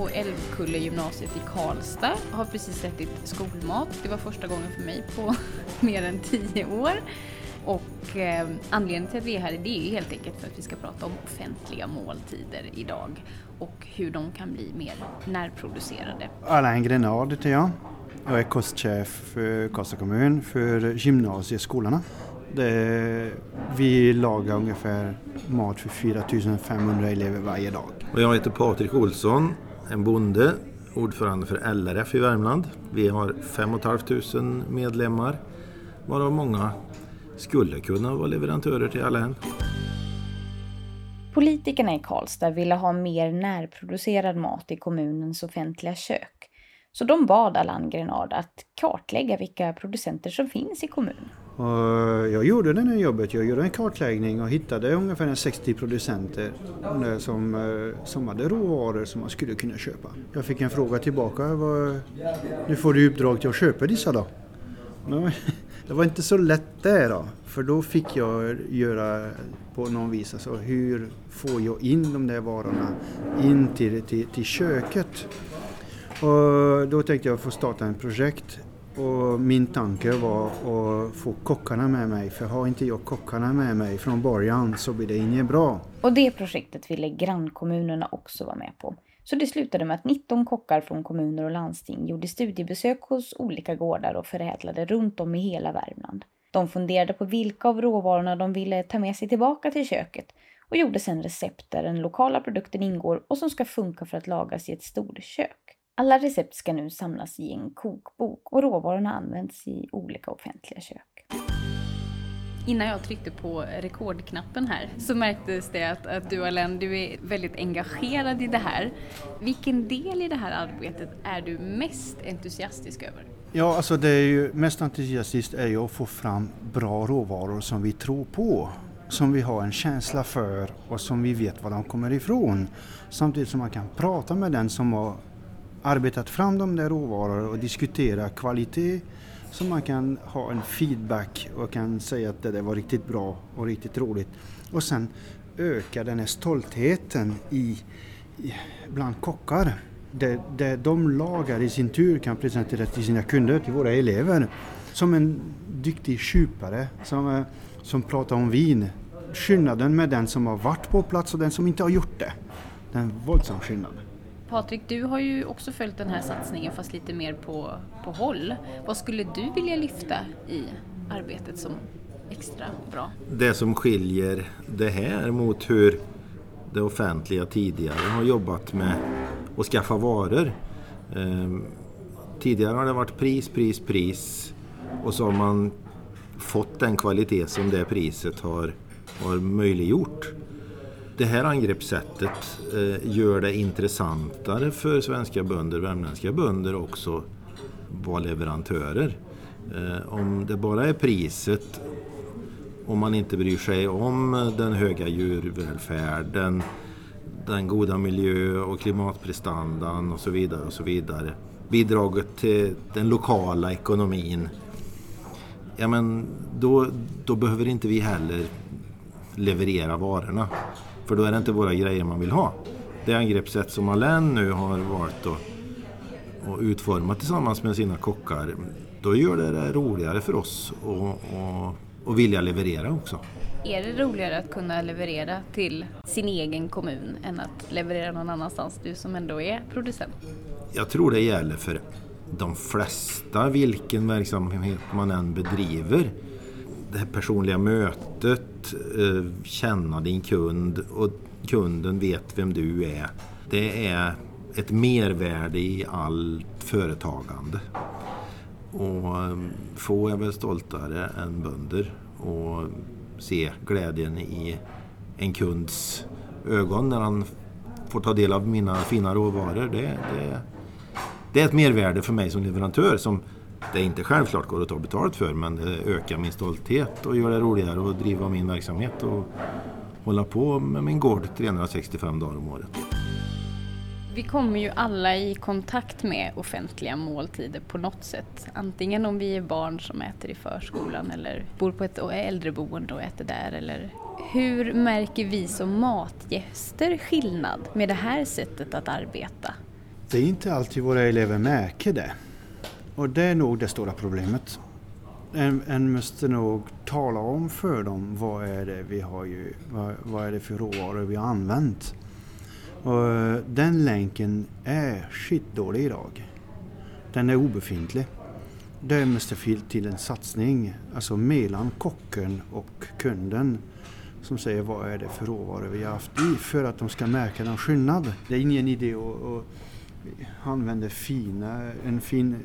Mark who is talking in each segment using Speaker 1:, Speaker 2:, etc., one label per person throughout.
Speaker 1: På Älvkulle gymnasiet i Karlstad, har precis ätit skolmat. Det var första gången för mig på mer än tio år. Och eh, anledningen till att vi är här det är helt enkelt för att vi ska prata om offentliga måltider idag och hur de kan bli mer närproducerade.
Speaker 2: Alain Grenard heter jag. Jag är kostchef för Karlstad kommun för gymnasieskolorna. Det, vi lagar ungefär mat för 4500 elever varje dag.
Speaker 3: Och jag heter Patrik Olsson, en bonde, ordförande för LRF i Värmland. Vi har 5 500 medlemmar, varav många skulle kunna vara leverantörer till Alain.
Speaker 4: Politikerna i Karlstad ville ha mer närproducerad mat i kommunens offentliga kök. Så de bad Allan Grenard att kartlägga vilka producenter som finns i kommunen.
Speaker 2: Och jag gjorde det här jobbet. Jag gjorde en kartläggning och hittade ungefär 60 producenter som, eh, som hade råvaror som man skulle kunna köpa. Jag fick en fråga tillbaka. Nu får du uppdrag till att köpa dessa då. Det var inte så lätt där då. För då fick jag göra på någon vis, alltså hur får jag in de där varorna in till, till, till köket? Och då tänkte jag få starta en projekt och min tanke var att få kockarna med mig, för har inte jag kockarna med mig från början så blir det inget bra.
Speaker 4: Och det projektet ville grannkommunerna också vara med på. Så det slutade med att 19 kockar från kommuner och landsting gjorde studiebesök hos olika gårdar och förädlade runt om i hela Värmland. De funderade på vilka av råvarorna de ville ta med sig tillbaka till köket och gjorde sedan recept där den lokala produkten ingår och som ska funka för att lagas i ett storkök. Alla recept ska nu samlas i en kokbok och råvarorna används i olika offentliga kök.
Speaker 1: Innan jag tryckte på rekordknappen här så märktes det att, att du Alain, du är väldigt engagerad i det här. Vilken del i det här arbetet är du mest entusiastisk över?
Speaker 2: Ja, alltså det är ju mest entusiastiskt är ju att få fram bra råvaror som vi tror på. Som vi har en känsla för och som vi vet var de kommer ifrån. Samtidigt som man kan prata med den som har arbetat fram de där råvarorna och diskutera kvalitet så man kan ha en feedback och kan säga att det där var riktigt bra och riktigt roligt. Och sen öka den här stoltheten i, i, bland kockar. Det, det de lagar i sin tur kan presentera till sina kunder, till våra elever. Som en duktig köpare som, eh, som pratar om vin. Skillnaden med den som har varit på plats och den som inte har gjort det. Det är en våldsam skillnad.
Speaker 1: Patrik, du har ju också följt den här satsningen fast lite mer på, på håll. Vad skulle du vilja lyfta i arbetet som extra bra?
Speaker 3: Det som skiljer det här mot hur det offentliga tidigare har jobbat med att skaffa varor. Ehm, tidigare har det varit pris, pris, pris och så har man fått den kvalitet som det priset har, har möjliggjort det här angreppssättet eh, gör det intressantare för svenska bönder, värmländska bönder också, vara leverantörer. Eh, om det bara är priset, om man inte bryr sig om den höga djurvälfärden, den goda miljö och klimatprestandan och så vidare och så vidare. Bidraget till den lokala ekonomin. Ja men då, då behöver inte vi heller leverera varorna. För då är det inte våra grejer man vill ha. Det angreppssätt som Alain nu har valt att, att utforma tillsammans med sina kockar, då gör det det roligare för oss att vilja leverera också.
Speaker 1: Är det roligare att kunna leverera till sin egen kommun än att leverera någon annanstans, du som ändå är producent?
Speaker 3: Jag tror det gäller för de flesta, vilken verksamhet man än bedriver det här personliga mötet, eh, känna din kund och kunden vet vem du är. Det är ett mervärde i allt företagande. Och eh, få är väl stoltare än bönder och se glädjen i en kunds ögon när han får ta del av mina fina råvaror. Det, det, det är ett mervärde för mig som leverantör som det inte självklart går att ta betalt för men det ökar min stolthet och gör det roligare att driva min verksamhet och hålla på med min gård 365 dagar om året.
Speaker 1: Vi kommer ju alla i kontakt med offentliga måltider på något sätt. Antingen om vi är barn som äter i förskolan eller bor på ett äldreboende och äter där. Eller hur märker vi som matgäster skillnad med det här sättet att arbeta?
Speaker 2: Det är inte alltid våra elever märker det. Och det är nog det stora problemet. En, en måste nog tala om för dem vad är det vi har ju, vad, vad är det för råvaror vi har använt. Och eh, den länken är skitdålig idag. Den är obefintlig. Det måste till en satsning, alltså mellan kocken och kunden som säger vad är det för råvaror vi har haft i för att de ska märka någon skillnad. Det är ingen idé att, att använder fina, en fin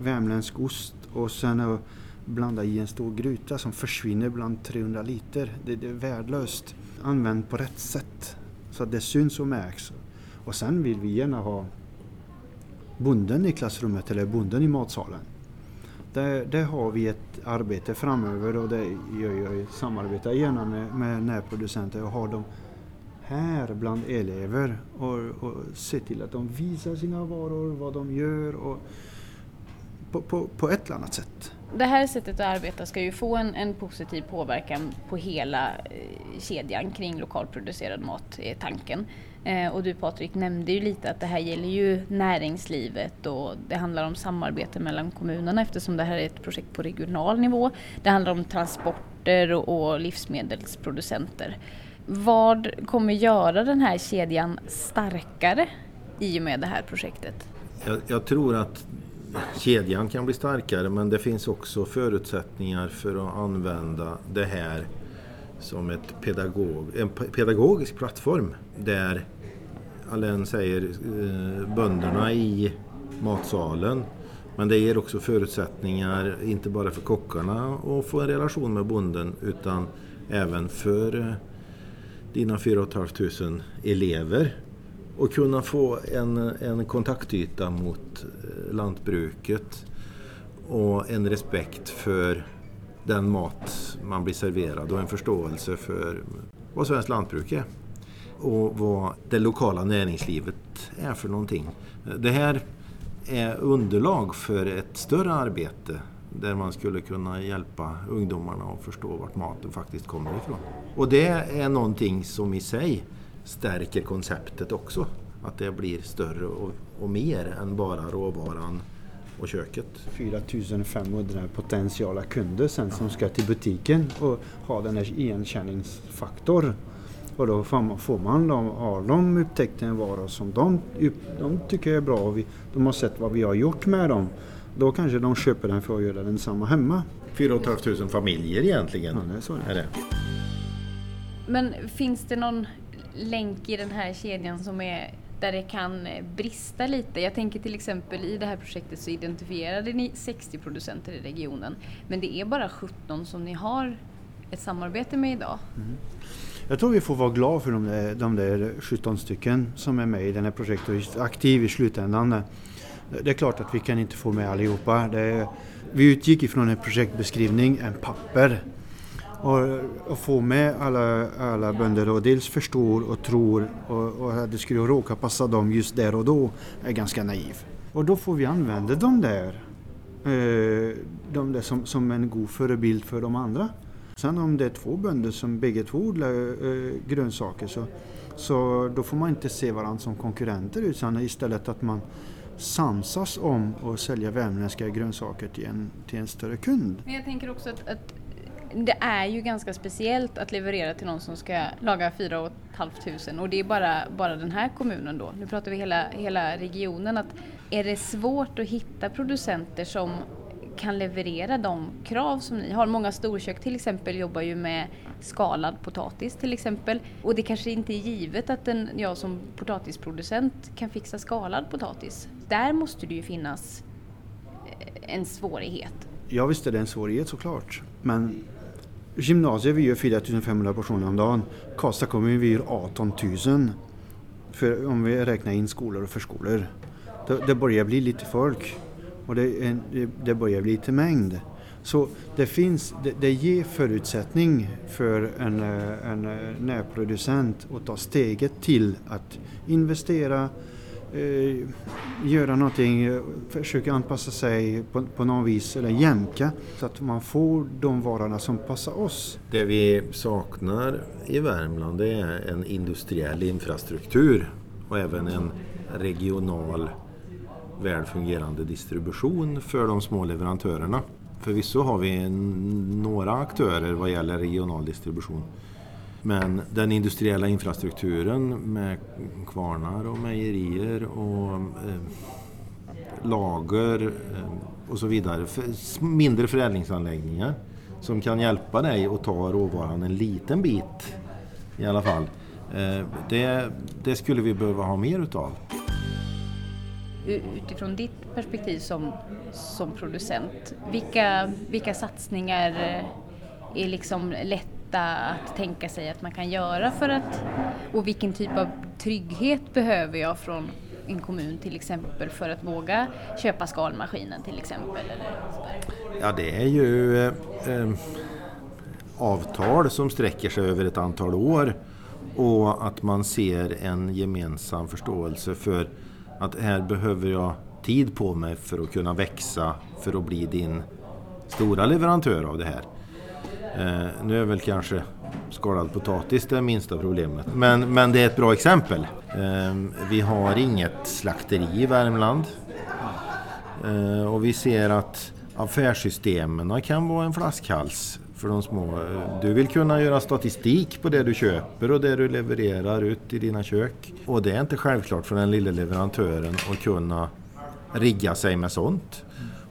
Speaker 2: värmländsk ost och sen blanda i en stor gryta som försvinner bland 300 liter. Det, det är värdelöst. Använd på rätt sätt så att det syns och märks. Och sen vill vi gärna ha bonden i klassrummet eller bonden i matsalen. Där, där har vi ett arbete framöver och det gör jag samarbetar gärna med, med närproducenter och har dem här bland elever och, och se till att de visar sina varor, vad de gör och på, på, på ett eller annat sätt.
Speaker 1: Det här sättet att arbeta ska ju få en, en positiv påverkan på hela eh, kedjan kring lokalproducerad mat, är tanken. Eh, och du Patrik nämnde ju lite att det här gäller ju näringslivet och det handlar om samarbete mellan kommunerna eftersom det här är ett projekt på regional nivå. Det handlar om transporter och, och livsmedelsproducenter. Vad kommer göra den här kedjan starkare i och med det här projektet?
Speaker 3: Jag, jag tror att kedjan kan bli starkare men det finns också förutsättningar för att använda det här som ett pedagog, en pedagogisk plattform där Alain säger eh, bönderna i matsalen men det ger också förutsättningar inte bara för kockarna att få en relation med bonden utan även för eh, dina 4 500 elever och kunna få en, en kontaktyta mot eh, lantbruket och en respekt för den mat man blir serverad och en förståelse för vad svenskt lantbruk är och vad det lokala näringslivet är för någonting. Det här är underlag för ett större arbete där man skulle kunna hjälpa ungdomarna att förstå vart maten faktiskt kommer ifrån. Och det är någonting som i sig stärker konceptet också. Att det blir större och, och mer än bara råvaran och köket.
Speaker 2: 4500 potentiella kunder sen som ska till butiken och ha den här igenkänningsfaktor. Och då får man dem, har de upptäckt en vara som de, de tycker är bra och vi, de har sett vad vi har gjort med dem. Då kanske de köper den för att göra densamma hemma.
Speaker 3: 4 500 familjer egentligen.
Speaker 2: Ja, det är så
Speaker 3: är det.
Speaker 1: Men finns det någon länk i den här kedjan som är där det kan brista lite. Jag tänker till exempel i det här projektet så identifierade ni 60 producenter i regionen. Men det är bara 17 som ni har ett samarbete med idag. Mm.
Speaker 2: Jag tror vi får vara glada för de där, de där 17 stycken som är med i det här projektet och är aktiv i slutändan. Det är klart att vi kan inte få med allihopa. Är, vi utgick ifrån en projektbeskrivning, en papper och, och få med alla, alla bönder och dels förstår och tror och, och att det skulle råka passa dem just där och då är ganska naiv. Och då får vi använda dem där, eh, de där som, som en god förebild för de andra. Sen om det är två bönder som bägge två odlar eh, grönsaker så, så då får man inte se varandra som konkurrenter utan istället att man samsas om att sälja värmländska grönsaker till en, till en större kund.
Speaker 1: Men jag tänker också att, att det är ju ganska speciellt att leverera till någon som ska laga 4 500 och det är bara, bara den här kommunen då. Nu pratar vi hela, hela regionen. Att är det svårt att hitta producenter som kan leverera de krav som ni har. Många storkök till exempel jobbar ju med skalad potatis till exempel. Och det kanske inte är givet att en, jag som potatisproducent kan fixa skalad potatis. Där måste det ju finnas eh, en svårighet.
Speaker 2: Ja visst är det en svårighet såklart. Men Gymnasiet vi gör 4500 portioner om dagen. Karlstad kommun vi gör 18 000. För om vi räknar in skolor och förskolor. Det, det börjar bli lite folk och det, det börjar bli lite mängd. Så det, finns, det, det ger förutsättning för en, eh, en eh, närproducent att ta steget till att investera eh, göra någonting, försöka anpassa sig på, på något vis eller jämka så att man får de varorna som passar oss.
Speaker 3: Det vi saknar i Värmland det är en industriell infrastruktur och även en regional väl fungerande distribution för de små leverantörerna. Förvisso har vi några aktörer vad gäller regional distribution. Men den industriella infrastrukturen med kvarnar och mejerier och eh, lager eh, och så vidare. För mindre förädlingsanläggningar som kan hjälpa dig att ta råvaran en liten bit i alla fall. Eh, det, det skulle vi behöva ha mer utav.
Speaker 1: Utifrån ditt perspektiv som, som producent, vilka, vilka satsningar eh, är liksom lätta att tänka sig att man kan göra för att, och vilken typ av trygghet behöver jag från en kommun till exempel för att våga köpa skalmaskinen till exempel? Eller?
Speaker 3: Ja det är ju eh, eh, avtal som sträcker sig över ett antal år och att man ser en gemensam förståelse för att här behöver jag tid på mig för att kunna växa för att bli din stora leverantör av det här. Eh, nu är väl kanske skalad potatis det minsta problemet. Men, men det är ett bra exempel. Eh, vi har inget slakteri i Värmland. Eh, och vi ser att affärssystemen kan vara en flaskhals för de små. Du vill kunna göra statistik på det du köper och det du levererar ut i dina kök. Och det är inte självklart för den lilla leverantören att kunna rigga sig med sånt.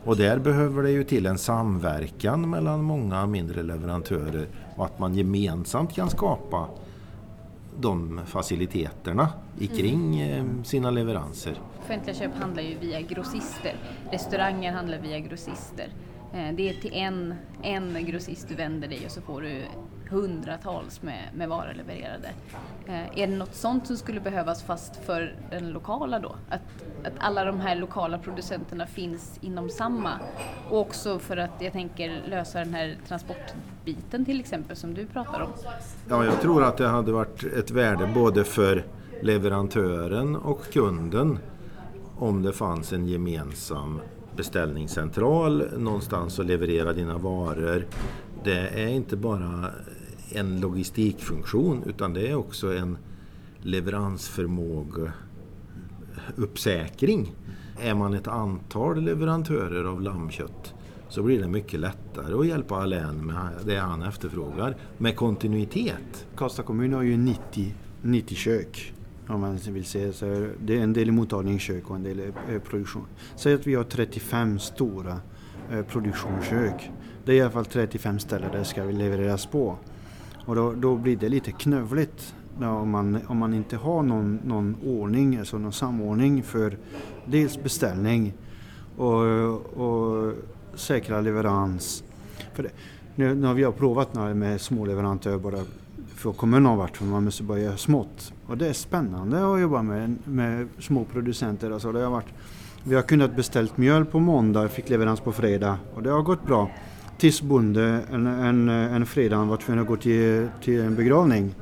Speaker 3: Och där behöver det ju till en samverkan mellan många mindre leverantörer och att man gemensamt kan skapa de faciliteterna kring mm. Sina leveranser.
Speaker 1: Offentliga köp handlar ju via grossister. Restauranger handlar via grossister. Eh, det är till en, en grossist du vänder dig och så får du hundratals med, med varor levererade. Eh, är det något sånt som skulle behövas fast för den lokala då? Att, att alla de här lokala producenterna finns inom samma och också för att jag tänker lösa den här transportbiten till exempel som du pratar om.
Speaker 3: Ja, jag tror att det hade varit ett värde både för leverantören och kunden om det fanns en gemensam beställningscentral någonstans och leverera dina varor. Det är inte bara en logistikfunktion utan det är också en leveransförmågeuppsäkring. Är man ett antal leverantörer av lammkött så blir det mycket lättare att hjälpa Alain med det han efterfrågar med kontinuitet.
Speaker 2: Karlstad kommun har ju 90, 90 kök om man vill säga så. Det är en del i mottagningskök och en del i eh, produktion. Säg att vi har 35 stora eh, produktionskök. Det är i alla fall 35 ställen där det ska levereras på. Och då, då blir det lite knövligt om man, om man inte har någon, någon ordning, alltså någon samordning för dels beställning och, och säkra leverans. För det, nu, nu har vi provat med små leverantörer bara för kommunen har varit för man måste börja smått. Och det är spännande att jobba med, med små producenter. Alltså det har varit, vi har kunnat beställt mjöl på måndag, fick leverans på fredag och det har gått bra. Tills bonde en, en, en fredag var tvungen att gå till, till en begravning.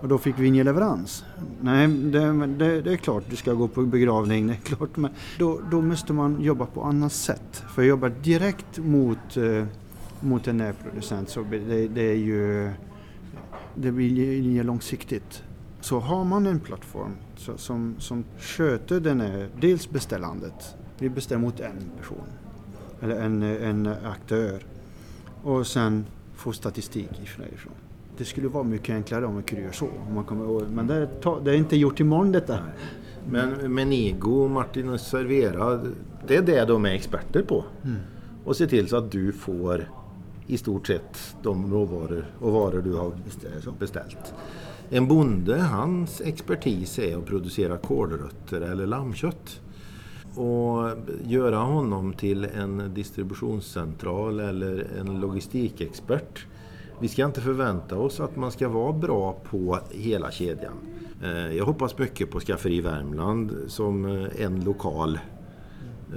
Speaker 2: Och då fick vi ingen leverans. Nej, det, det, det, är klart du ska gå på begravning, det är klart. Men då, då måste man jobba på annat sätt. För att jobba direkt mot, eh, mot en närproducent så det, det är ju det blir långsiktigt. Så har man en plattform som, som sköter den här, dels beställandet, vi beställer mot en person eller en, en aktör och sen få statistik ifrån. Det skulle vara mycket enklare om man kunde göra så. Man kommer, men det är, det är inte gjort imorgon detta.
Speaker 3: Men Menigo, Martin och Servera, det är det de är experter på. Mm. Och se till så att du får i stort sett de råvaror och varor du har beställt. En bonde, hans expertis är att producera kålrötter eller lammkött. Och göra honom till en distributionscentral eller en logistikexpert. Vi ska inte förvänta oss att man ska vara bra på hela kedjan. Eh, jag hoppas mycket på Skafferi Värmland som eh, en lokal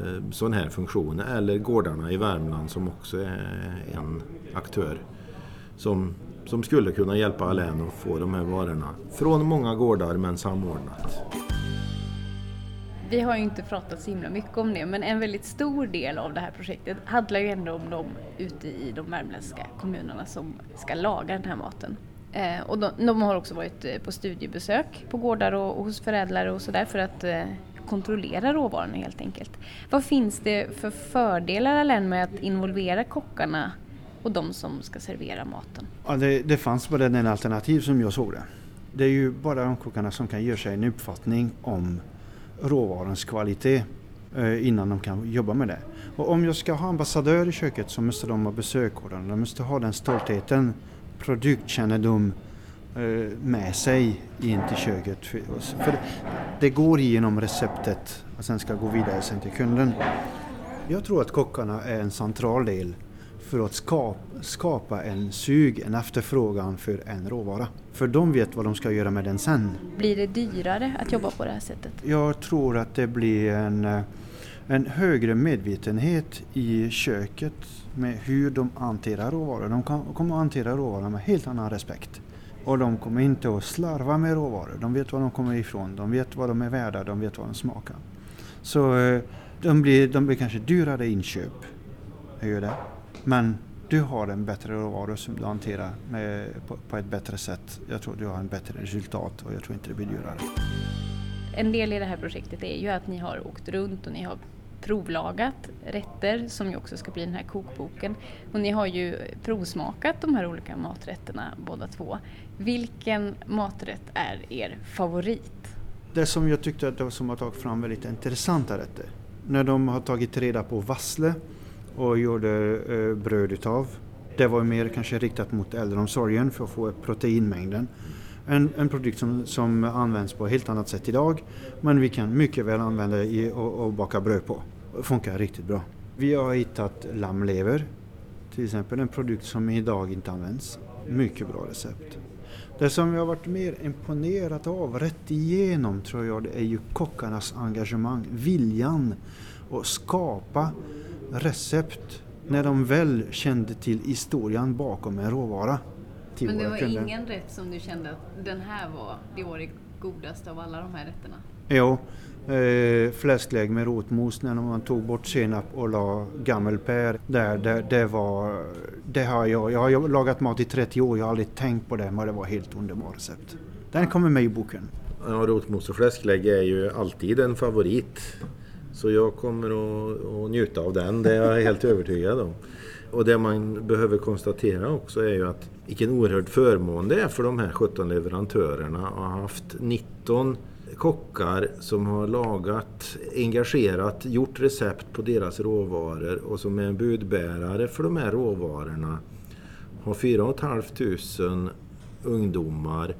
Speaker 3: Eh, sån här funktion. Eller gårdarna i Värmland som också är en aktör som, som skulle kunna hjälpa Alain att få de här varorna från många gårdar men samordnat.
Speaker 1: Vi har ju inte pratat så himla mycket om det men en väldigt stor del av det här projektet handlar ju ändå om de ute i de värmländska kommunerna som ska laga den här maten. Eh, och de, de, har också varit eh, på studiebesök på gårdar och, och hos förädlare och sådär för att eh, kontrollera råvarorna helt enkelt. Vad finns det för fördelar Alain med att involvera kockarna och de som ska servera maten?
Speaker 2: Ja, det, det fanns bara den alternativ som jag såg det. Det är ju bara de kockarna som kan göra sig en uppfattning om råvarans kvalitet eh, innan de kan jobba med det. Och om jag ska ha ambassadör i köket så måste de ha besökorden, de måste ha den stoltheten, produktkännedom med sig in till köket. För det går igenom receptet och sen ska gå vidare sen till kunden. Jag tror att kockarna är en central del för att skapa, skapa en sug, en efterfrågan för en råvara. För de vet vad de ska göra med den sen.
Speaker 1: Blir det dyrare att jobba på det här sättet?
Speaker 2: Jag tror att det blir en, eh, en högre medvetenhet i köket med hur de hanterar råvaror. De kommer att hantera råvaror med helt annan respekt. Och de kommer inte att slarva med råvaror. De vet var de kommer ifrån, de vet vad de är värda, de vet vad de smakar. Så eh, de blir, de blir kanske dyrare inköp. Gör det. Men du har en bättre råvara som du hanterar med, på, på, ett bättre sätt. Jag tror du har en bättre resultat och jag tror inte det blir dyrare.
Speaker 1: En del i det här projektet är ju att ni har åkt runt och ni har provlagat rätter som ju också ska bli den här kokboken. Och ni har ju provsmakat de här olika maträtterna båda två. Vilken maträtt är er favorit?
Speaker 2: Det som jag tyckte att de som har tagit fram väldigt intressanta rätter. När de har tagit reda på vassle och gjorde eh, bröd utav. Det var mer kanske riktat mot äldreomsorgen för att få upp proteinmängden. En, en produkt som, som används på ett helt annat sätt idag men vi kan mycket väl använda i och, och baka bröd på. Funkar riktigt bra. Vi har hittat lammlever, till exempel en produkt som idag inte används. Mycket bra recept. Det som jag har varit mer imponerad av rätt igenom tror jag det är ju kockarnas engagemang, viljan att skapa recept när de väl kände till historien bakom en råvara.
Speaker 1: Men det var kunder. ingen rätt som du kände att den här var det var det godaste av alla de här rätterna?
Speaker 2: Jo, eh, fläsklägg med rotmos när man tog bort senap och la gammelpär. Där, det, det var, det har jag, jag har lagat mat i 30 år, jag har aldrig tänkt på det men det var helt underbart recept. Den kommer med i boken.
Speaker 3: Ja, rotmos och fläsklägg är ju alltid en favorit. Så jag kommer att, att njuta av den, det är jag helt övertygad om. Och det man behöver konstatera också är ju att vilken oerhörd förmån det är för de här 17 leverantörerna att ha haft 19 kockar som har lagat, engagerat, gjort recept på deras råvaror och som är en budbärare för de här råvarorna. Har 4 500 ungdomar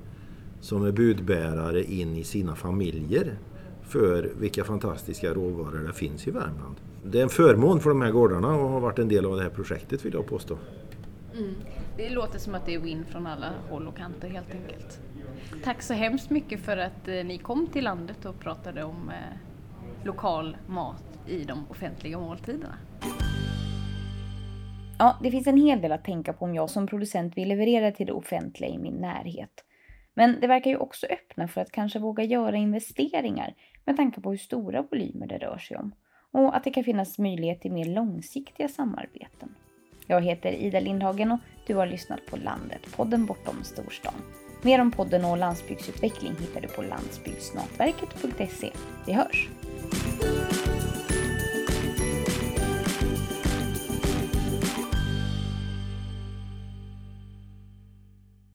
Speaker 3: som är budbärare in i sina familjer för vilka fantastiska råvaror det finns i Värmland. Det är en förmån för de här gårdarna och har varit en del av det här projektet vill jag påstå.
Speaker 1: Mm. Det låter som att det är win från alla håll och kanter helt enkelt. Tack så hemskt mycket för att eh, ni kom till landet och pratade om eh, lokal mat i de offentliga måltiderna.
Speaker 4: Ja, det finns en hel del att tänka på om jag som producent vill leverera till det offentliga i min närhet. Men det verkar ju också öppna för att kanske våga göra investeringar med tanke på hur stora volymer det rör sig om och att det kan finnas möjlighet till mer långsiktiga samarbeten. Jag heter Ida Lindhagen och du har lyssnat på Landet, podden bortom storstan. Mer om podden och landsbygdsutveckling hittar du på landsbygdsnätverket.se. Vi hörs!